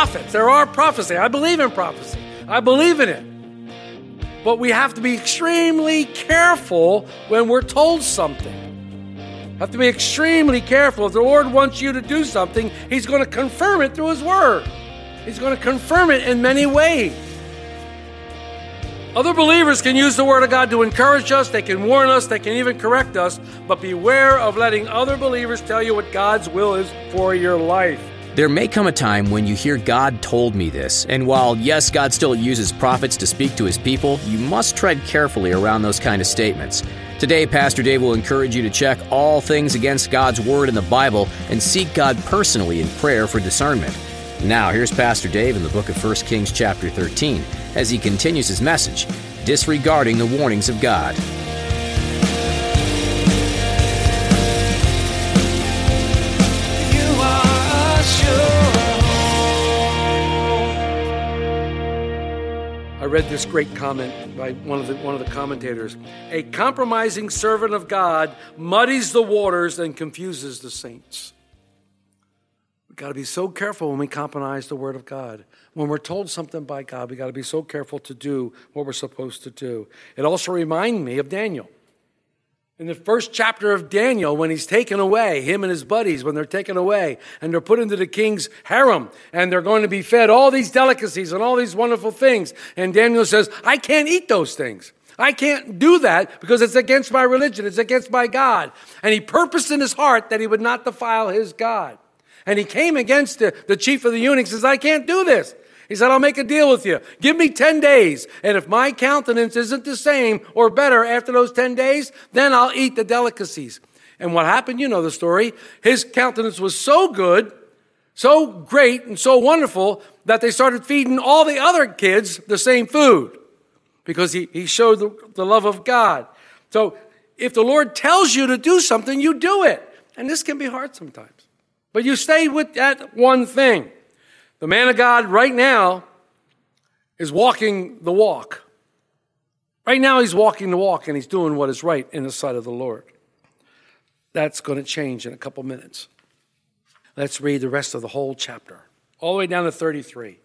Prophets, there are prophecy. I believe in prophecy, I believe in it. But we have to be extremely careful when we're told something. Have to be extremely careful. If the Lord wants you to do something, He's going to confirm it through His Word. He's going to confirm it in many ways. Other believers can use the Word of God to encourage us, they can warn us, they can even correct us, but beware of letting other believers tell you what God's will is for your life. There may come a time when you hear God told me this, and while yes, God still uses prophets to speak to his people, you must tread carefully around those kind of statements. Today, Pastor Dave will encourage you to check all things against God's Word in the Bible and seek God personally in prayer for discernment. Now, here's Pastor Dave in the book of 1 Kings, chapter 13, as he continues his message, disregarding the warnings of God. I read this great comment by one of the one of the commentators. A compromising servant of God muddies the waters and confuses the saints. We've got to be so careful when we compromise the word of God. When we're told something by God, we've got to be so careful to do what we're supposed to do. It also reminds me of Daniel. In the first chapter of Daniel, when he's taken away, him and his buddies, when they're taken away and they're put into the king's harem and they're going to be fed all these delicacies and all these wonderful things. And Daniel says, I can't eat those things. I can't do that because it's against my religion. It's against my God. And he purposed in his heart that he would not defile his God. And he came against the, the chief of the eunuchs and says, I can't do this. He said, I'll make a deal with you. Give me 10 days. And if my countenance isn't the same or better after those 10 days, then I'll eat the delicacies. And what happened, you know the story. His countenance was so good, so great, and so wonderful that they started feeding all the other kids the same food because he, he showed the, the love of God. So if the Lord tells you to do something, you do it. And this can be hard sometimes. But you stay with that one thing. The man of God right now is walking the walk. Right now, he's walking the walk and he's doing what is right in the sight of the Lord. That's going to change in a couple minutes. Let's read the rest of the whole chapter, all the way down to 33.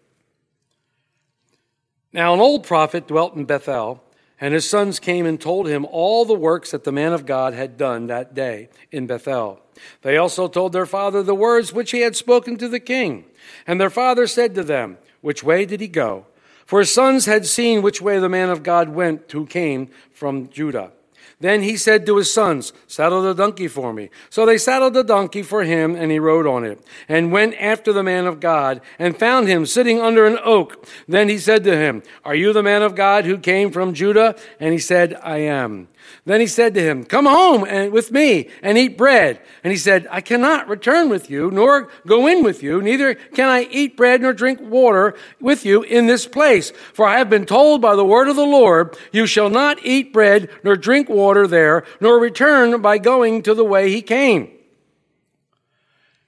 Now, an old prophet dwelt in Bethel, and his sons came and told him all the works that the man of God had done that day in Bethel. They also told their father the words which he had spoken to the king. And their father said to them, Which way did he go? For his sons had seen which way the man of God went who came from Judah. Then he said to his sons, Saddle the donkey for me. So they saddled the donkey for him, and he rode on it, and went after the man of God, and found him sitting under an oak. Then he said to him, Are you the man of God who came from Judah? And he said, I am. Then he said to him, Come home and with me and eat bread. And he said, I cannot return with you, nor go in with you, neither can I eat bread nor drink water with you in this place. For I have been told by the word of the Lord, You shall not eat bread nor drink water there, nor return by going to the way he came.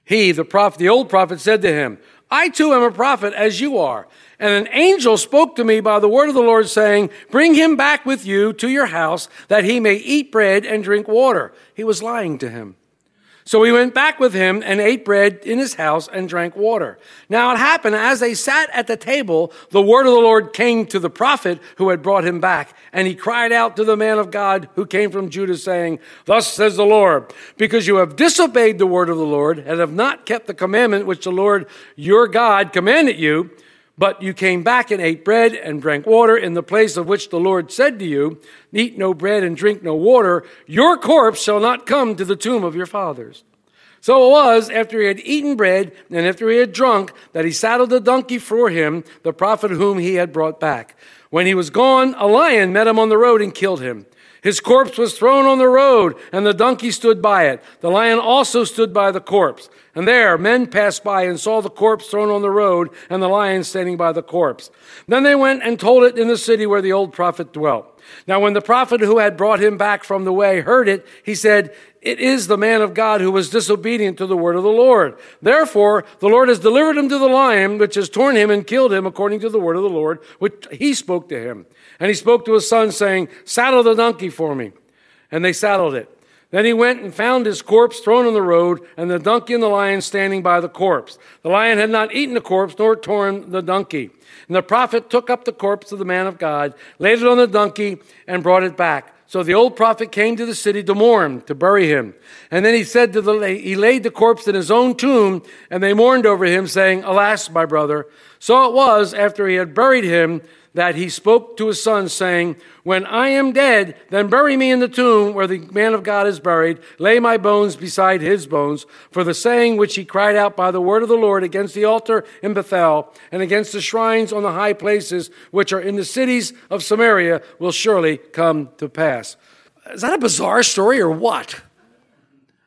He, the prophet, the old prophet, said to him, I too am a prophet as you are. And an angel spoke to me by the word of the Lord, saying, Bring him back with you to your house, that he may eat bread and drink water. He was lying to him. So he went back with him and ate bread in his house and drank water. Now it happened as they sat at the table, the word of the Lord came to the prophet who had brought him back. And he cried out to the man of God who came from Judah, saying, Thus says the Lord, because you have disobeyed the word of the Lord and have not kept the commandment which the Lord your God commanded you, but you came back and ate bread and drank water in the place of which the Lord said to you, Eat no bread and drink no water. Your corpse shall not come to the tomb of your fathers. So it was after he had eaten bread and after he had drunk that he saddled a donkey for him, the prophet whom he had brought back. When he was gone, a lion met him on the road and killed him. His corpse was thrown on the road, and the donkey stood by it. The lion also stood by the corpse. And there men passed by and saw the corpse thrown on the road, and the lion standing by the corpse. Then they went and told it in the city where the old prophet dwelt. Now, when the prophet who had brought him back from the way heard it, he said, It is the man of God who was disobedient to the word of the Lord. Therefore, the Lord has delivered him to the lion, which has torn him and killed him according to the word of the Lord, which he spoke to him. And he spoke to his son, saying, Saddle the donkey for me. And they saddled it. Then he went and found his corpse thrown on the road, and the donkey and the lion standing by the corpse. The lion had not eaten the corpse, nor torn the donkey. And the prophet took up the corpse of the man of God, laid it on the donkey, and brought it back. So the old prophet came to the city to mourn, to bury him. And then he said to the, he laid the corpse in his own tomb, and they mourned over him, saying, Alas, my brother. So it was, after he had buried him, that he spoke to his son, saying, When I am dead, then bury me in the tomb where the man of God is buried, lay my bones beside his bones. For the saying which he cried out by the word of the Lord against the altar in Bethel, and against the shrines on the high places which are in the cities of Samaria, will surely come to pass. Is that a bizarre story or what?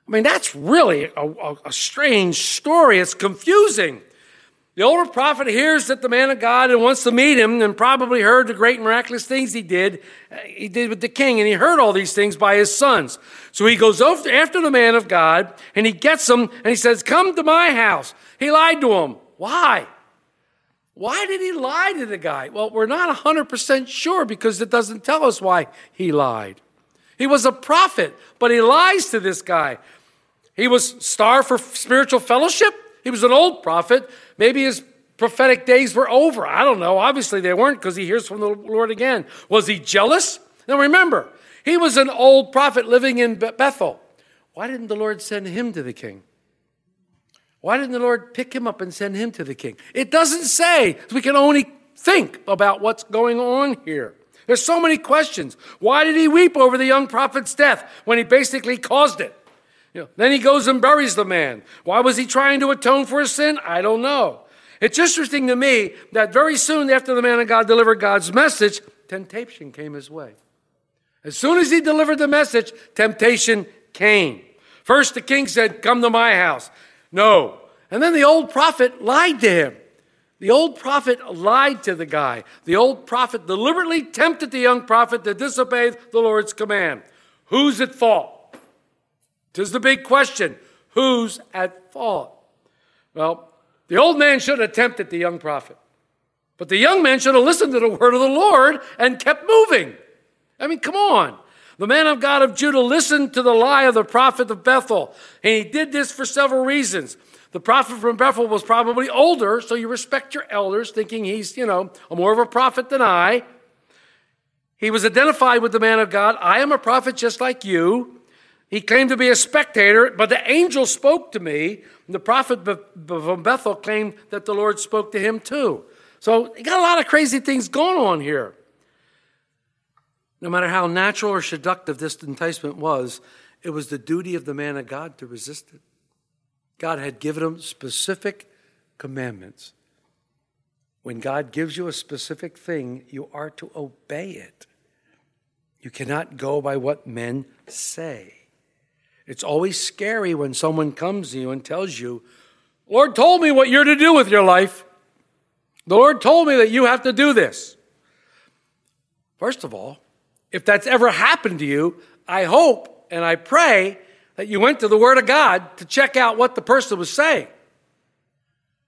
I mean, that's really a, a, a strange story. It's confusing. The older prophet hears that the man of God and wants to meet him and probably heard the great miraculous things he did. uh, He did with the king, and he heard all these things by his sons. So he goes after the man of God and he gets him and he says, Come to my house. He lied to him. Why? Why did he lie to the guy? Well, we're not 100% sure because it doesn't tell us why he lied. He was a prophet, but he lies to this guy. He was starved for spiritual fellowship. He was an old prophet. Maybe his prophetic days were over. I don't know. Obviously, they weren't because he hears from the Lord again. Was he jealous? Now remember, he was an old prophet living in Bethel. Why didn't the Lord send him to the king? Why didn't the Lord pick him up and send him to the king? It doesn't say. We can only think about what's going on here. There's so many questions. Why did he weep over the young prophet's death when he basically caused it? You know, then he goes and buries the man. Why was he trying to atone for his sin? I don't know. It's interesting to me that very soon after the man of God delivered God's message, temptation came his way. As soon as he delivered the message, temptation came. First, the king said, Come to my house. No. And then the old prophet lied to him. The old prophet lied to the guy. The old prophet deliberately tempted the young prophet to disobey the Lord's command. Who's at fault? Tis the big question. Who's at fault? Well, the old man should have tempted the young prophet. But the young man should have listened to the word of the Lord and kept moving. I mean, come on. The man of God of Judah listened to the lie of the prophet of Bethel. And he did this for several reasons. The prophet from Bethel was probably older, so you respect your elders, thinking he's, you know, more of a prophet than I. He was identified with the man of God. I am a prophet just like you. He claimed to be a spectator, but the angel spoke to me. The prophet from Bethel claimed that the Lord spoke to him too. So you got a lot of crazy things going on here. No matter how natural or seductive this enticement was, it was the duty of the man of God to resist it. God had given him specific commandments. When God gives you a specific thing, you are to obey it. You cannot go by what men say. It's always scary when someone comes to you and tells you, Lord told me what you're to do with your life. The Lord told me that you have to do this. First of all, if that's ever happened to you, I hope and I pray that you went to the Word of God to check out what the person was saying.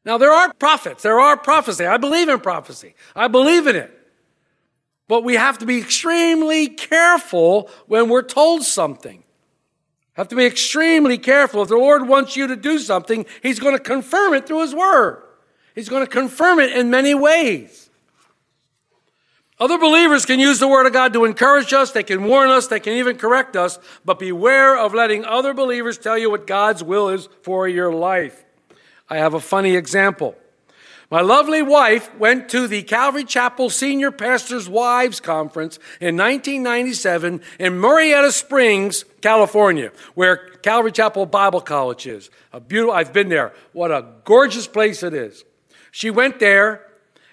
Now, there are prophets, there are prophecy. I believe in prophecy, I believe in it. But we have to be extremely careful when we're told something. Have to be extremely careful. If the Lord wants you to do something, He's going to confirm it through His Word. He's going to confirm it in many ways. Other believers can use the Word of God to encourage us, they can warn us, they can even correct us, but beware of letting other believers tell you what God's will is for your life. I have a funny example. My lovely wife went to the Calvary Chapel Senior Pastors' Wives Conference in 1997 in Murrieta Springs, California, where Calvary Chapel Bible College is. A beautiful, I've been there. What a gorgeous place it is. She went there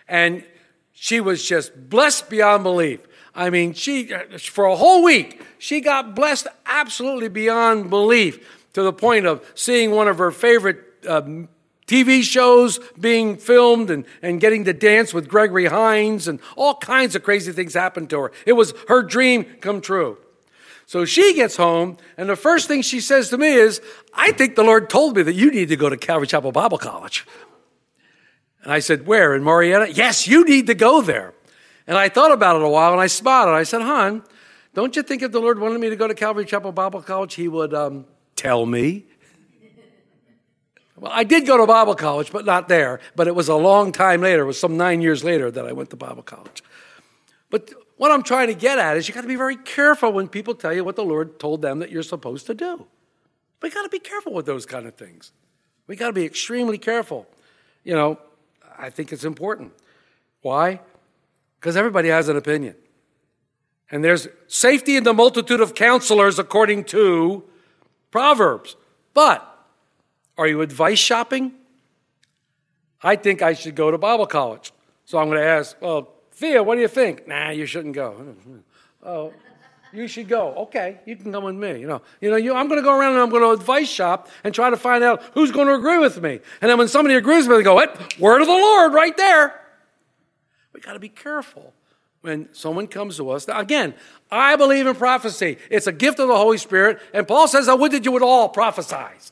and she was just blessed beyond belief. I mean, she, for a whole week, she got blessed absolutely beyond belief to the point of seeing one of her favorite um, TV shows being filmed and, and getting to dance with Gregory Hines and all kinds of crazy things happened to her. It was her dream come true. So she gets home, and the first thing she says to me is, I think the Lord told me that you need to go to Calvary Chapel Bible College. And I said, Where? In Murrieta? Yes, you need to go there. And I thought about it a while, and I smiled, and I said, Hon, don't you think if the Lord wanted me to go to Calvary Chapel Bible College, He would um, tell me? Well, I did go to Bible college, but not there. But it was a long time later. It was some nine years later that I went to Bible college. But what I'm trying to get at is you got to be very careful when people tell you what the Lord told them that you're supposed to do. We got to be careful with those kind of things. We got to be extremely careful. You know, I think it's important. Why? Because everybody has an opinion. And there's safety in the multitude of counselors, according to Proverbs. But are you advice shopping? I think I should go to Bible college. So I'm going to ask, well, Thea, what do you think? Nah, you shouldn't go. Oh, you should go. Okay, you can come with me. You know, you know, you, I'm going to go around and I'm going to advice shop and try to find out who's going to agree with me. And then when somebody agrees with me, they go, what? Word of the Lord right there. We got to be careful when someone comes to us. Now, again, I believe in prophecy. It's a gift of the Holy Spirit. And Paul says, I would that you would all prophesize.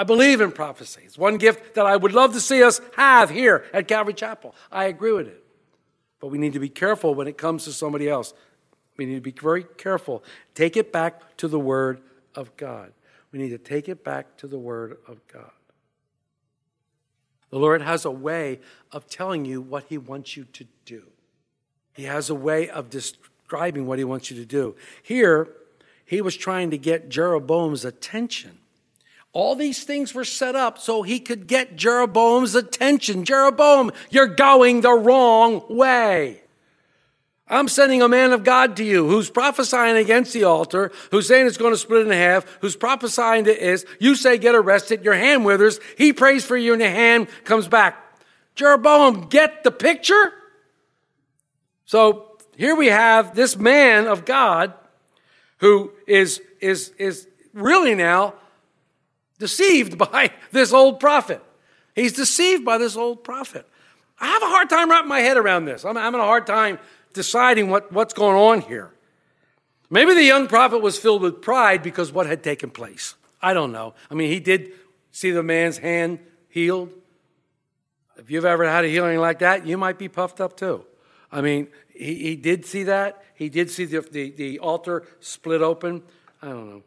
I believe in prophecy. It's one gift that I would love to see us have here at Calvary Chapel. I agree with it. But we need to be careful when it comes to somebody else. We need to be very careful. Take it back to the Word of God. We need to take it back to the Word of God. The Lord has a way of telling you what He wants you to do, He has a way of describing what He wants you to do. Here, He was trying to get Jeroboam's attention. All these things were set up so he could get Jeroboam's attention. Jeroboam, you're going the wrong way. I'm sending a man of God to you who's prophesying against the altar, who's saying it's going to split in half, who's prophesying to is. You say get arrested, your hand withers. He prays for you and your hand comes back. Jeroboam, get the picture? So here we have this man of God who is, is, is really now deceived by this old prophet. He's deceived by this old prophet. I have a hard time wrapping my head around this. I'm having a hard time deciding what, what's going on here. Maybe the young prophet was filled with pride because what had taken place. I don't know. I mean, he did see the man's hand healed. If you've ever had a healing like that, you might be puffed up too. I mean, he, he did see that. He did see the, the, the altar split open. I don't know.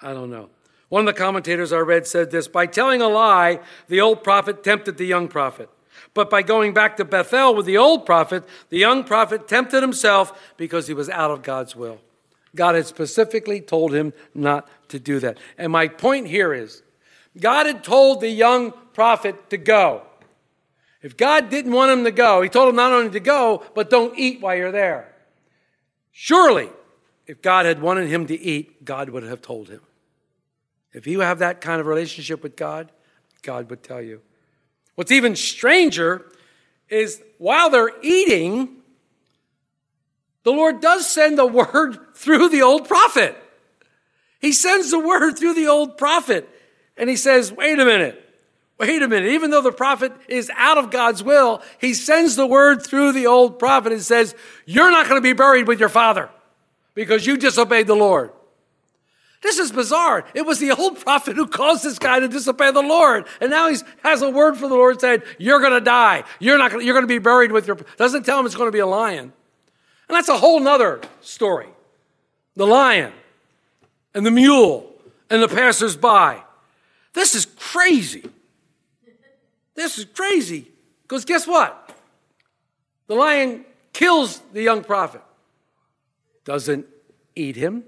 I don't know. One of the commentators I read said this By telling a lie, the old prophet tempted the young prophet. But by going back to Bethel with the old prophet, the young prophet tempted himself because he was out of God's will. God had specifically told him not to do that. And my point here is God had told the young prophet to go. If God didn't want him to go, he told him not only to go, but don't eat while you're there. Surely, if God had wanted him to eat, God would have told him. If you have that kind of relationship with God, God would tell you. What's even stranger is while they're eating, the Lord does send the word through the old prophet. He sends the word through the old prophet and he says, wait a minute. Wait a minute. Even though the prophet is out of God's will, he sends the word through the old prophet and says, You're not going to be buried with your father because you disobeyed the Lord. This is bizarre. It was the old prophet who caused this guy to disobey the Lord. And now he has a word for the Lord saying, You're going to die. You're, not gonna, you're going to be buried with your. Doesn't tell him it's going to be a lion. And that's a whole nother story. The lion and the mule and the passersby. This is crazy. This is crazy. Because guess what? The lion kills the young prophet, doesn't eat him,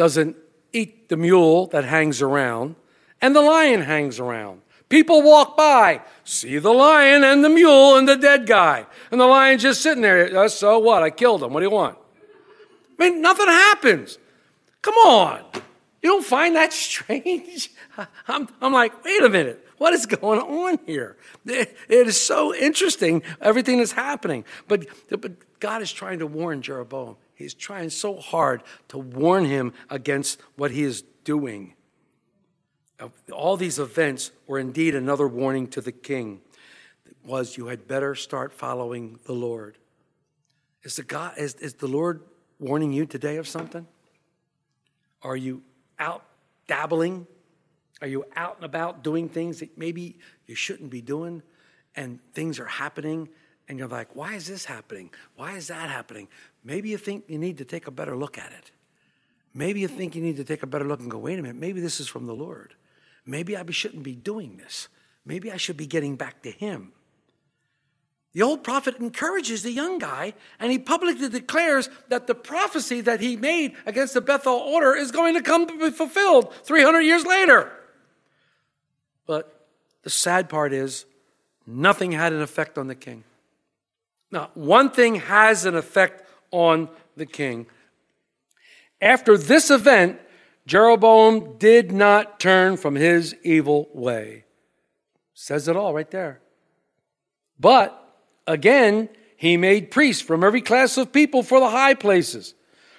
doesn't eat the mule that hangs around, and the lion hangs around. People walk by, see the lion and the mule and the dead guy. And the lion's just sitting there. Uh, so what? I killed him. What do you want? I mean, nothing happens. Come on. You don't find that strange? I'm, I'm like, wait a minute. What is going on here? It is so interesting, everything that's happening. But, but God is trying to warn Jeroboam. He's trying so hard to warn him against what he is doing. All these events were indeed another warning to the king. Was you had better start following the Lord. Is the God is, is the Lord warning you today of something? Are you out dabbling? Are you out and about doing things that maybe you shouldn't be doing? And things are happening, and you're like, why is this happening? Why is that happening? Maybe you think you need to take a better look at it. Maybe you think you need to take a better look and go, wait a minute, maybe this is from the Lord. Maybe I shouldn't be doing this. Maybe I should be getting back to Him. The old prophet encourages the young guy, and he publicly declares that the prophecy that he made against the Bethel order is going to come to be fulfilled 300 years later. But the sad part is, nothing had an effect on the king. Now, one thing has an effect on the king. After this event, Jeroboam did not turn from his evil way. Says it all right there. But again, he made priests from every class of people for the high places.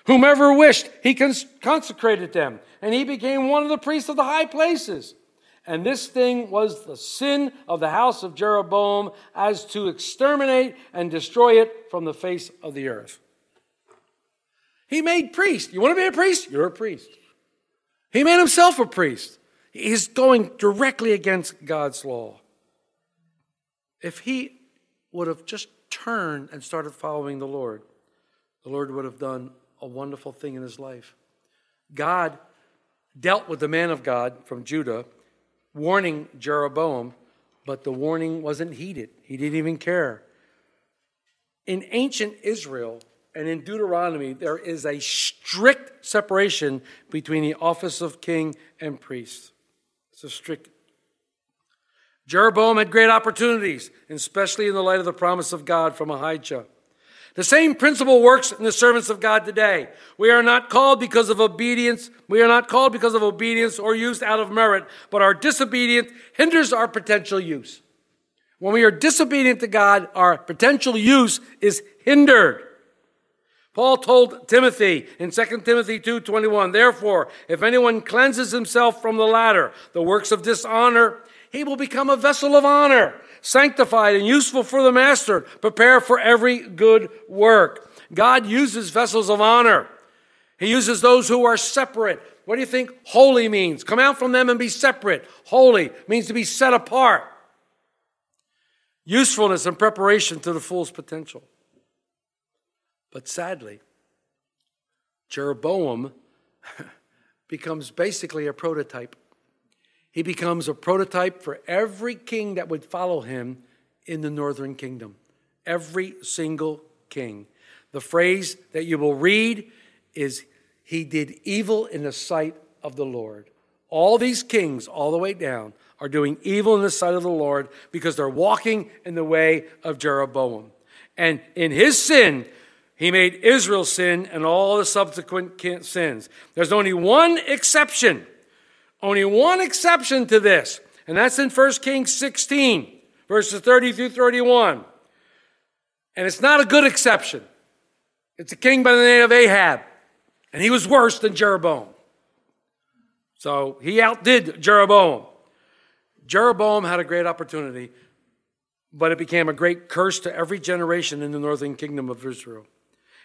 Whomever wished, he consecrated them, and he became one of the priests of the high places. And this thing was the sin of the house of Jeroboam as to exterminate and destroy it from the face of the earth. He made priest. You want to be a priest? You're a priest. He made himself a priest. He's going directly against God's law. If he would have just turned and started following the Lord, the Lord would have done a wonderful thing in his life. God dealt with the man of God from Judah, warning Jeroboam, but the warning wasn't heeded. He didn't even care. In ancient Israel and in Deuteronomy, there is a strict separation between the office of king and priest. It's a strict Jeroboam had great opportunities, especially in the light of the promise of God from Ahijah. The same principle works in the servants of God today. We are not called because of obedience. We are not called because of obedience or used out of merit, but our disobedience hinders our potential use. When we are disobedient to God, our potential use is hindered. Paul told Timothy in 2 Timothy 2:21, "Therefore, if anyone cleanses himself from the latter, the works of dishonor, he will become a vessel of honor, sanctified and useful for the master, prepare for every good work. God uses vessels of honor. He uses those who are separate. What do you think holy means? Come out from them and be separate. Holy means to be set apart. Usefulness and preparation to the fullest potential. But sadly, Jeroboam becomes basically a prototype he becomes a prototype for every king that would follow him in the northern kingdom. Every single king. The phrase that you will read is, He did evil in the sight of the Lord. All these kings, all the way down, are doing evil in the sight of the Lord because they're walking in the way of Jeroboam. And in his sin, he made Israel sin and all the subsequent sins. There's only one exception only one exception to this, and that's in 1 Kings 16, verses 30 through 31. And it's not a good exception. It's a king by the name of Ahab, and he was worse than Jeroboam. So he outdid Jeroboam. Jeroboam had a great opportunity, but it became a great curse to every generation in the northern kingdom of Israel.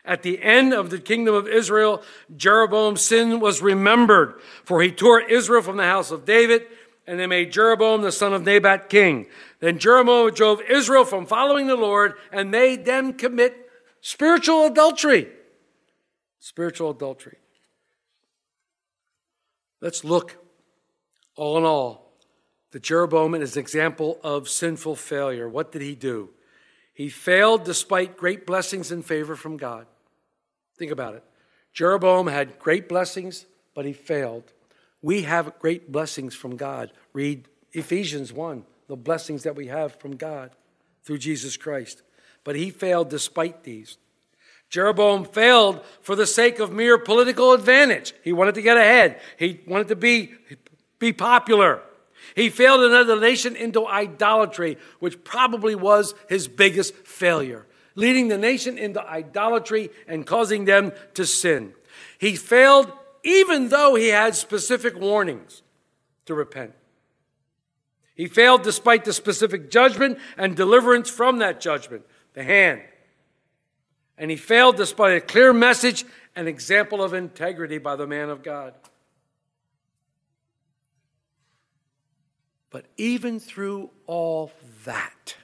At the end of the kingdom of Israel, Jeroboam's sin was remembered, for he tore Israel from the house of David, and they made Jeroboam the son of Nebat king. Then Jeroboam drove Israel from following the Lord and made them commit spiritual adultery. Spiritual adultery. Let's look, all in all, the Jeroboam is an example of sinful failure. What did he do? He failed despite great blessings and favor from God. Think about it. Jeroboam had great blessings, but he failed. We have great blessings from God. Read Ephesians 1, the blessings that we have from God through Jesus Christ. But he failed despite these. Jeroboam failed for the sake of mere political advantage. He wanted to get ahead. He wanted to be, be popular. He failed the nation into idolatry, which probably was his biggest failure. Leading the nation into idolatry and causing them to sin. He failed even though he had specific warnings to repent. He failed despite the specific judgment and deliverance from that judgment, the hand. And he failed despite a clear message and example of integrity by the man of God. But even through all that,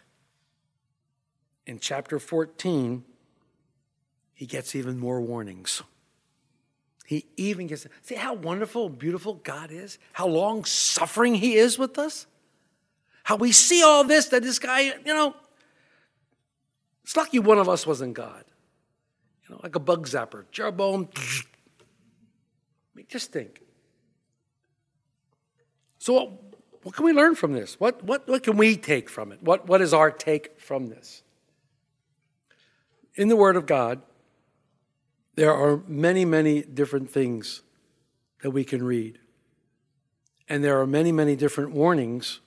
in chapter 14, he gets even more warnings. He even gets, see how wonderful and beautiful God is? How long suffering he is with us? How we see all this, that this guy, you know, it's lucky one of us wasn't God. You know, like a bug zapper. Jeroboam. I mean, just think. So, what, what can we learn from this? What, what, what can we take from it? What, what is our take from this? In the Word of God, there are many, many different things that we can read. And there are many, many different warnings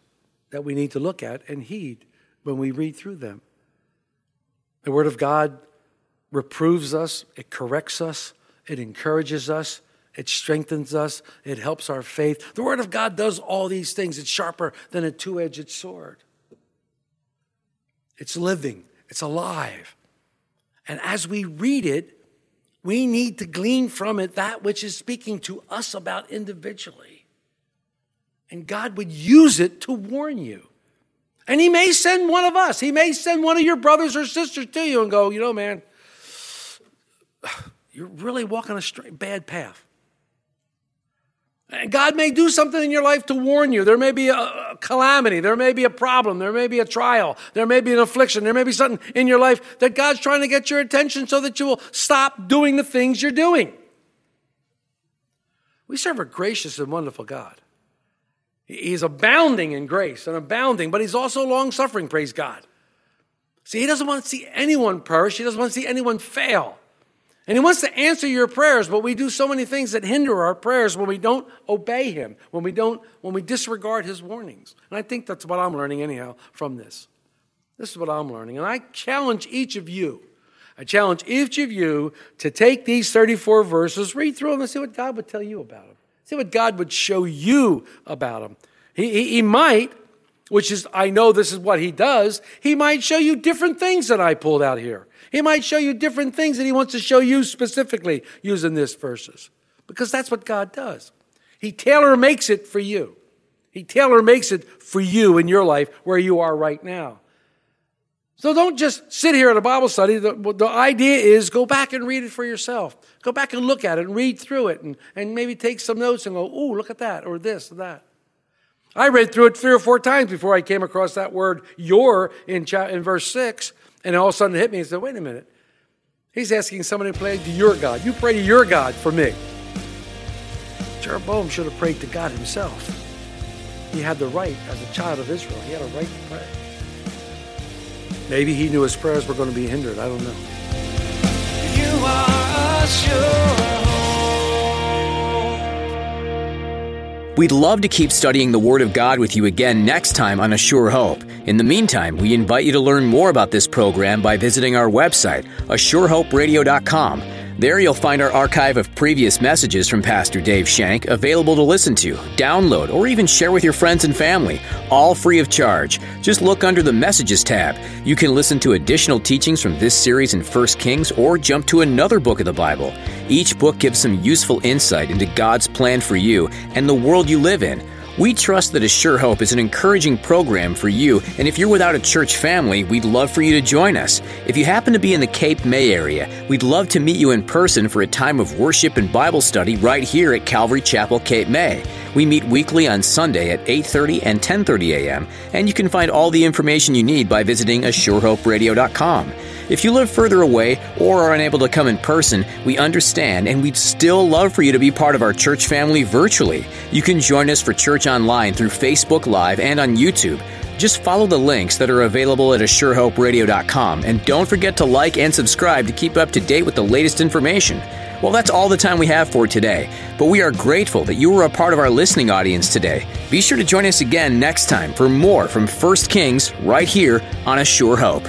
that we need to look at and heed when we read through them. The Word of God reproves us, it corrects us, it encourages us, it strengthens us, it helps our faith. The Word of God does all these things. It's sharper than a two edged sword, it's living, it's alive. And as we read it, we need to glean from it that which is speaking to us about individually. And God would use it to warn you. And He may send one of us, He may send one of your brothers or sisters to you and go, you know, man, you're really walking a straight, bad path. And God may do something in your life to warn you. There may be a calamity. There may be a problem. There may be a trial. There may be an affliction. There may be something in your life that God's trying to get your attention so that you will stop doing the things you're doing. We serve a gracious and wonderful God. He's abounding in grace and abounding, but he's also long suffering, praise God. See, he doesn't want to see anyone perish, he doesn't want to see anyone fail. And he wants to answer your prayers, but we do so many things that hinder our prayers when we don't obey him, when we don't, when we disregard his warnings. And I think that's what I'm learning anyhow from this. This is what I'm learning. And I challenge each of you. I challenge each of you to take these 34 verses, read through them, and see what God would tell you about them. See what God would show you about them. He, he, he might, which is, I know this is what he does, he might show you different things that I pulled out here. He might show you different things that he wants to show you specifically using this verses. Because that's what God does. He tailor makes it for you. He tailor makes it for you in your life where you are right now. So don't just sit here at a Bible study. The, the idea is go back and read it for yourself. Go back and look at it and read through it and, and maybe take some notes and go, ooh, look at that, or this, or that. I read through it three or four times before I came across that word your in, cha- in verse 6. And all of a sudden it hit me and said, wait a minute. He's asking somebody to pray to your God. You pray to your God for me. Jeroboam should have prayed to God himself. He had the right, as a child of Israel, he had a right to pray. Maybe he knew his prayers were going to be hindered. I don't know. We'd love to keep studying the Word of God with you again next time on A Sure Hope. In the meantime, we invite you to learn more about this program by visiting our website, ASureHopeRadio.com. There you'll find our archive of previous messages from Pastor Dave Shank available to listen to, download, or even share with your friends and family, all free of charge. Just look under the Messages tab. You can listen to additional teachings from this series in 1 Kings or jump to another book of the Bible. Each book gives some useful insight into God's plan for you and the world you live in. We trust that A Sure Hope is an encouraging program for you, and if you're without a church family, we'd love for you to join us. If you happen to be in the Cape May area, we'd love to meet you in person for a time of worship and Bible study right here at Calvary Chapel, Cape May. We meet weekly on Sunday at 8:30 and 10:30 a.m., and you can find all the information you need by visiting ASureHopeRadio.com. If you live further away or are unable to come in person, we understand and we'd still love for you to be part of our church family virtually. You can join us for church online through Facebook Live and on YouTube. Just follow the links that are available at ASureHopeRadio.com and don't forget to like and subscribe to keep up to date with the latest information. Well, that's all the time we have for today, but we are grateful that you were a part of our listening audience today. Be sure to join us again next time for more from First Kings right here on A Sure Hope.